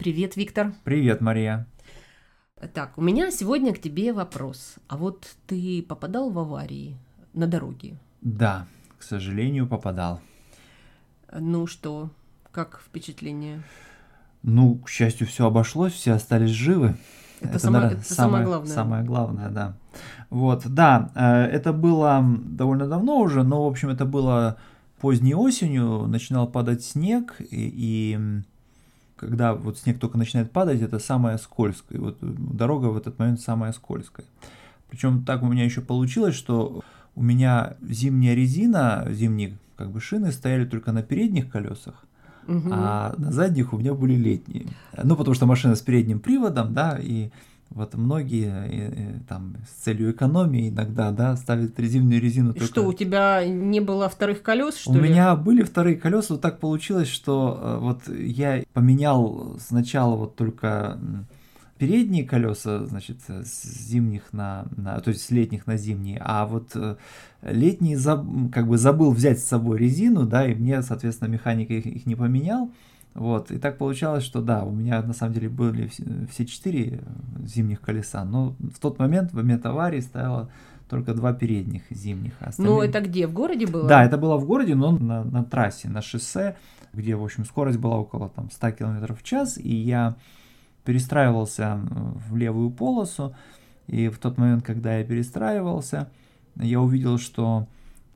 Привет, Виктор. Привет, Мария. Так, у меня сегодня к тебе вопрос. А вот ты попадал в аварии на дороге? Да, к сожалению, попадал. Ну что, как впечатление? Ну, к счастью, все обошлось, все остались живы. Это, это, само, наверное, это самое, самое главное. Самое главное, да. Вот, да, э, это было довольно давно уже, но, в общем, это было поздней осенью, начинал падать снег, и, и когда вот снег только начинает падать, это самое скользкое. Вот дорога в этот момент самая скользкая. Причем так у меня еще получилось, что у меня зимняя резина, зимние как бы шины стояли только на передних колесах, угу. а на задних у меня были летние. Ну, потому что машина с передним приводом, да, и вот многие и, и, там с целью экономии иногда, да, ставят резиновую резину. Только... Что у тебя не было вторых колес, что У ли? меня были вторые колеса, вот так получилось, что э, вот я поменял сначала вот только передние колеса, значит, с зимних на, на, то есть с летних на зимние, а вот э, летние заб, как бы забыл взять с собой резину, да, и мне, соответственно, механик их, их не поменял. Вот, и так получалось, что да, у меня на самом деле были все четыре зимних колеса, но в тот момент, в момент аварии, стояло только два передних зимних. А остальные... Ну, это где? В городе было? Да, это было в городе, но на, на трассе, на шоссе, где, в общем, скорость была около там 100 км в час, и я перестраивался в левую полосу, и в тот момент, когда я перестраивался, я увидел, что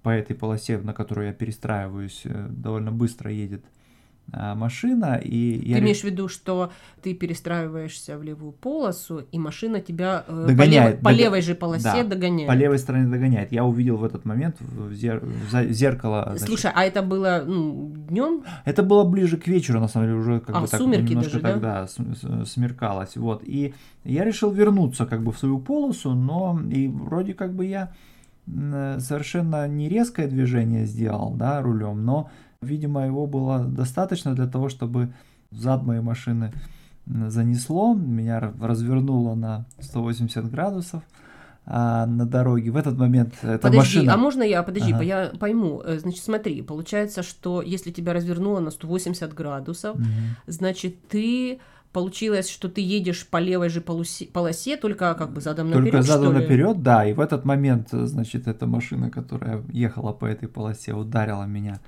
по этой полосе, на которую я перестраиваюсь, э, довольно быстро едет машина. И ты я... имеешь в виду, что ты перестраиваешься в левую полосу, и машина тебя э, догоняет, по, лев... по левой же полосе да, догоняет. По левой стороне догоняет. Я увидел в этот момент в, зер... в зеркало. Значит... Слушай, а это было ну, днем? Это было ближе к вечеру, на самом деле, уже как а, бы так сумерки немножко даже, тогда да? смеркалось. Вот. И я решил вернуться как бы в свою полосу, но и вроде как бы я совершенно не резкое движение сделал, да, рулем, но Видимо, его было достаточно для того, чтобы зад моей машины занесло, меня развернуло на 180 градусов а, на дороге. В этот момент эта подожди, машина... а можно я, подожди, ага. я пойму. Э, значит, смотри, получается, что если тебя развернуло на 180 градусов, угу. значит, ты получилось, что ты едешь по левой же полосе, полосе только как бы задом наперед. Только задом наперед, да. И в этот момент, значит, эта машина, которая ехала по этой полосе, ударила меня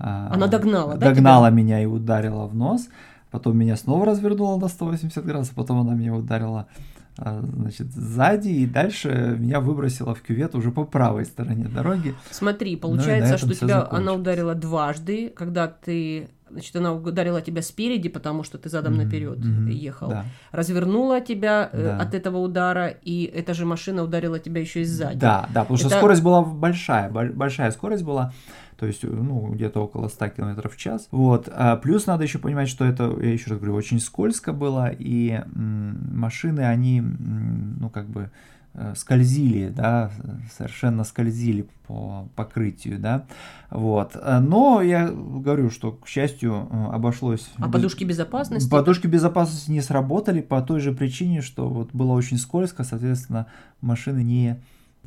Она догнала, да? Догнала тебя? меня и ударила в нос. Потом меня снова развернула на 180 градусов, потом она меня ударила а, значит, сзади, и дальше меня выбросила в кювет уже по правой стороне дороги. Смотри, ну получается, ну, что тебя она ударила дважды, когда ты Значит, она ударила тебя спереди, потому что ты задом mm-hmm, наперед mm-hmm, ехал. Да. Развернула тебя э, да. от этого удара, и эта же машина ударила тебя еще и сзади. Да, да, потому Это... что скорость была большая, большая скорость была то есть, ну, где-то около 100 км в час. Вот. А плюс надо еще понимать, что это, я еще раз говорю, очень скользко было, и машины, они, ну, как бы, э, скользили, да, совершенно скользили по покрытию, да, вот. Но я говорю, что, к счастью, обошлось... А без... подушки безопасности? Подушки безопасности не сработали по той же причине, что вот было очень скользко, соответственно, машины не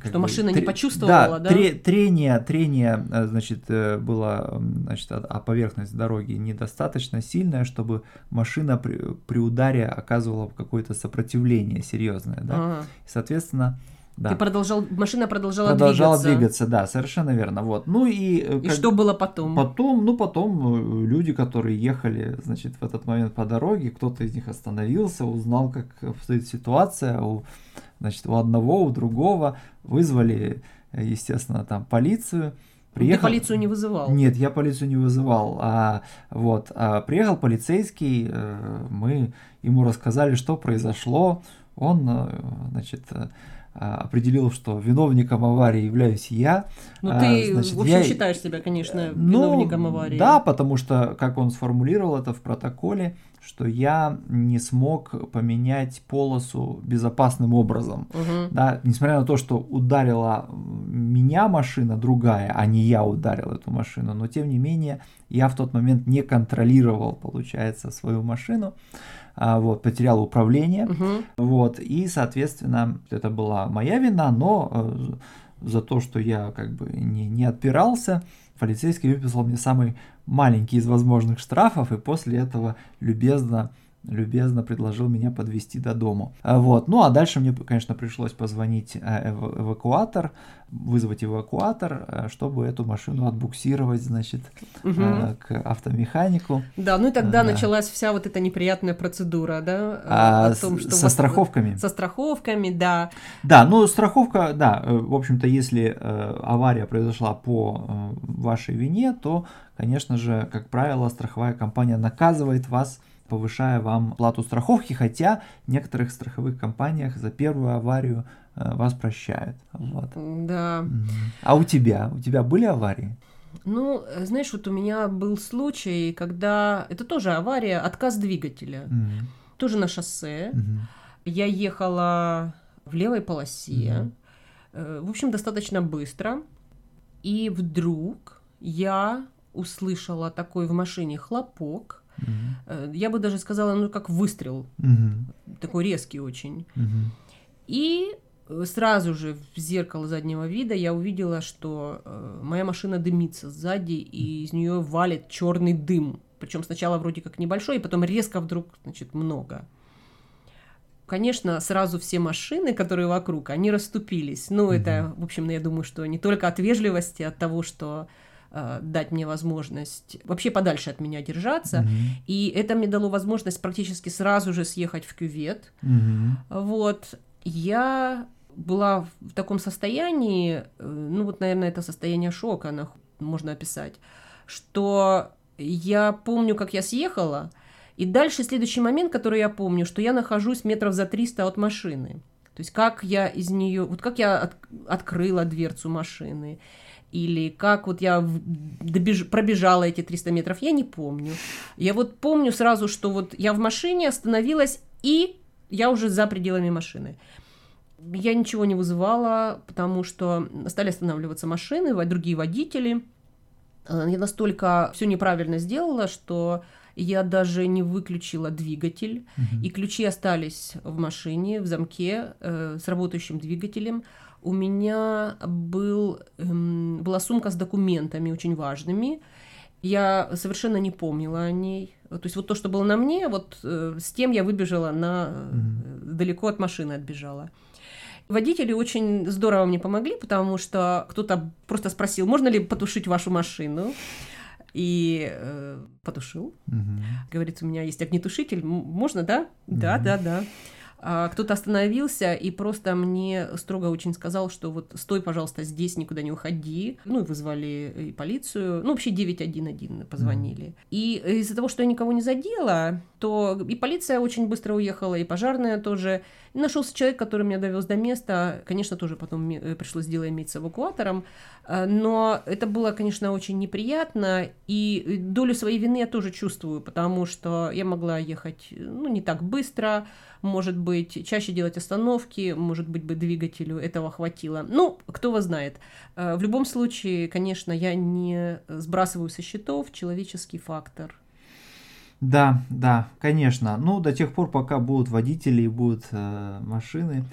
что машина тр... не почувствовала, да? Да, тре... трение, трение, э, значит, э, было, значит, а поверхность дороги недостаточно сильная, чтобы машина при, при ударе оказывала какое-то сопротивление серьезное, да? Ага. И, соответственно, да. Ты продолжал, машина продолжала, продолжала двигаться. двигаться, да, совершенно верно. Вот. Ну и, э, и что было потом? Потом, ну потом люди, которые ехали, значит, в этот момент по дороге, кто-то из них остановился, узнал, как обстоит ситуация, у, значит, у одного, у другого, вызвали, естественно, там полицию. Приехал... Ты полицию не вызывал? Нет, я полицию не вызывал. А, вот, а, приехал полицейский, э, мы ему рассказали, что произошло. Он, э, значит, а, определил, что виновником аварии являюсь я. Ну, ты, Значит, в общем, я... считаешь себя, конечно, ну, виновником ну, аварии. Да, потому что, как он сформулировал это в протоколе, что я не смог поменять полосу безопасным образом. Угу. Да, несмотря на то, что ударила меня машина другая, а не я ударил эту машину, но тем не менее я в тот момент не контролировал, получается, свою машину а, вот, потерял управление, угу. вот, и, соответственно, это была моя вина, но э, за то, что я как бы не, не отпирался, полицейский выписал мне самый маленький из возможных штрафов, и после этого любезно любезно предложил меня подвести до дому. А, вот. Ну а дальше мне, конечно, пришлось позвонить э, эв- эвакуатор, вызвать эвакуатор, э, чтобы эту машину отбуксировать, значит, угу. к автомеханику. Да, ну и тогда да. началась вся вот эта неприятная процедура, да? А, о том, что со страховками. Со страховками, да. Да, ну страховка, да, в общем-то, если авария произошла по вашей вине, то, конечно же, как правило, страховая компания наказывает вас повышая вам плату страховки, хотя в некоторых страховых компаниях за первую аварию э, вас прощают. Вот. Да. А у тебя? У тебя были аварии? Ну, знаешь, вот у меня был случай, когда это тоже авария, отказ двигателя, mm тоже на шоссе. mm Я ехала в левой полосе, mm в общем, достаточно быстро, и вдруг я услышала такой в машине хлопок, Угу. Я бы даже сказала, ну, как выстрел. Угу. Такой резкий очень. Угу. И сразу же в зеркало заднего вида я увидела, что э, моя машина дымится сзади, и из нее валит черный дым. Причем сначала вроде как небольшой, и потом резко вдруг, значит, много. Конечно, сразу все машины, которые вокруг, они расступились. Ну, mm это, в общем, я думаю, что не только от вежливости, от того, что Э, дать мне возможность вообще подальше от меня держаться. Mm-hmm. И это мне дало возможность практически сразу же съехать в кювет. Mm-hmm. Вот. Я была в таком состоянии, э, ну вот, наверное, это состояние шока, можно описать, что я помню, как я съехала, и дальше следующий момент, который я помню, что я нахожусь метров за 300 от машины. То есть как я из нее, вот как я от, открыла дверцу машины, или как вот я добеж... пробежала эти 300 метров, я не помню. Я вот помню сразу, что вот я в машине остановилась, и я уже за пределами машины. Я ничего не вызывала, потому что стали останавливаться машины, другие водители. Э, я настолько все неправильно сделала, что я даже не выключила двигатель, угу. и ключи остались в машине, в замке э, с работающим двигателем у меня был, эм, была сумка с документами очень важными. Я совершенно не помнила о ней. То есть вот то, что было на мне, вот э, с тем я выбежала на mm-hmm. далеко от машины отбежала. Водители очень здорово мне помогли, потому что кто-то просто спросил, можно ли потушить вашу машину. И э, потушил. Угу. Говорит, у меня есть огнетушитель. Можно, да? Угу. Да, да, да. А, кто-то остановился и просто мне строго очень сказал, что вот стой, пожалуйста, здесь, никуда не уходи. Ну и вызвали и полицию, ну вообще 911 позвонили. Mm. И из-за того, что я никого не задела, то и полиция очень быстро уехала, и пожарная тоже. Нашелся человек, который меня довез до места. Конечно, тоже потом э, пришлось дело иметь с эвакуатором. А, но это было, конечно, очень неприятно. И долю своей вины я тоже чувствую, потому что я могла ехать ну, не так быстро, может быть, чаще делать остановки, может быть, бы двигателю этого хватило. Ну, кто его знает. Э, в любом случае, конечно, я не сбрасываю со счетов человеческий фактор. Да, да, конечно. Ну, до тех пор, пока будут водители и будут э, машины,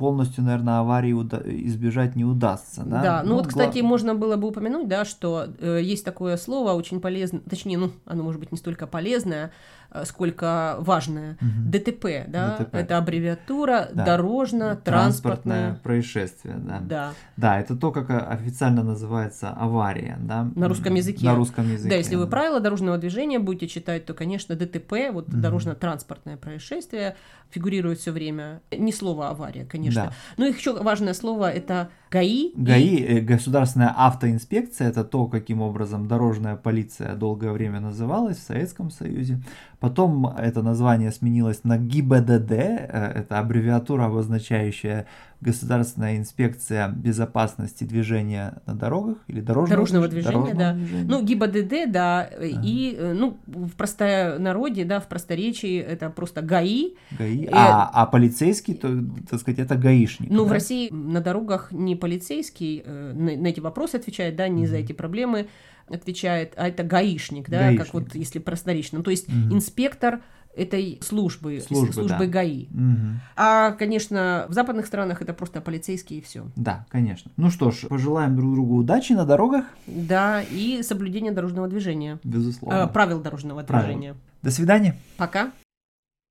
полностью, наверное, аварии уда- избежать не удастся. Да, да ну, ну вот, кстати, гла... можно было бы упомянуть, да, что э, есть такое слово очень полезное, точнее, ну, оно может быть не столько полезное, сколько важное. Угу. ДТП, да, ДТП. это аббревиатура да. дорожно-транспортное происшествие, да. да. Да, это то, как официально называется авария, да. На русском языке. На русском языке. Да, если вы правила дорожного движения будете читать, то, конечно, ДТП, вот угу. дорожно-транспортное происшествие, фигурирует все время. Не слово авария, конечно. Да. Но еще важное слово это ГАИ. ГАИ, и... Э, государственная автоинспекция, это то, каким образом дорожная полиция долгое время называлась в Советском Союзе. Потом это название сменилось на ГИБДД, э, это аббревиатура, обозначающая Государственная инспекция безопасности движения на дорогах или дорожного, дорожного движения, дорожного да. Движения. Ну, ГИБДД, да, ага. и, э, ну, в простонародье, да, в просторечии это просто ГАИ. ГАИ, э, а, а полицейский, то, так сказать, это гаишник. Ну, да? в России на дорогах не полицейский э, на, на эти вопросы отвечает, да, не mm за эти проблемы отвечает, а это гаишник, да, гаишник. как вот если просторечно. То есть mm инспектор этой службы, службы, службы да. ГАИ. Угу. А, конечно, в западных странах это просто полицейские и все. Да, конечно. Ну что ж, пожелаем друг другу удачи на дорогах. Да, и соблюдения дорожного движения. Безусловно. Э, правил дорожного правил. движения. До свидания. Пока.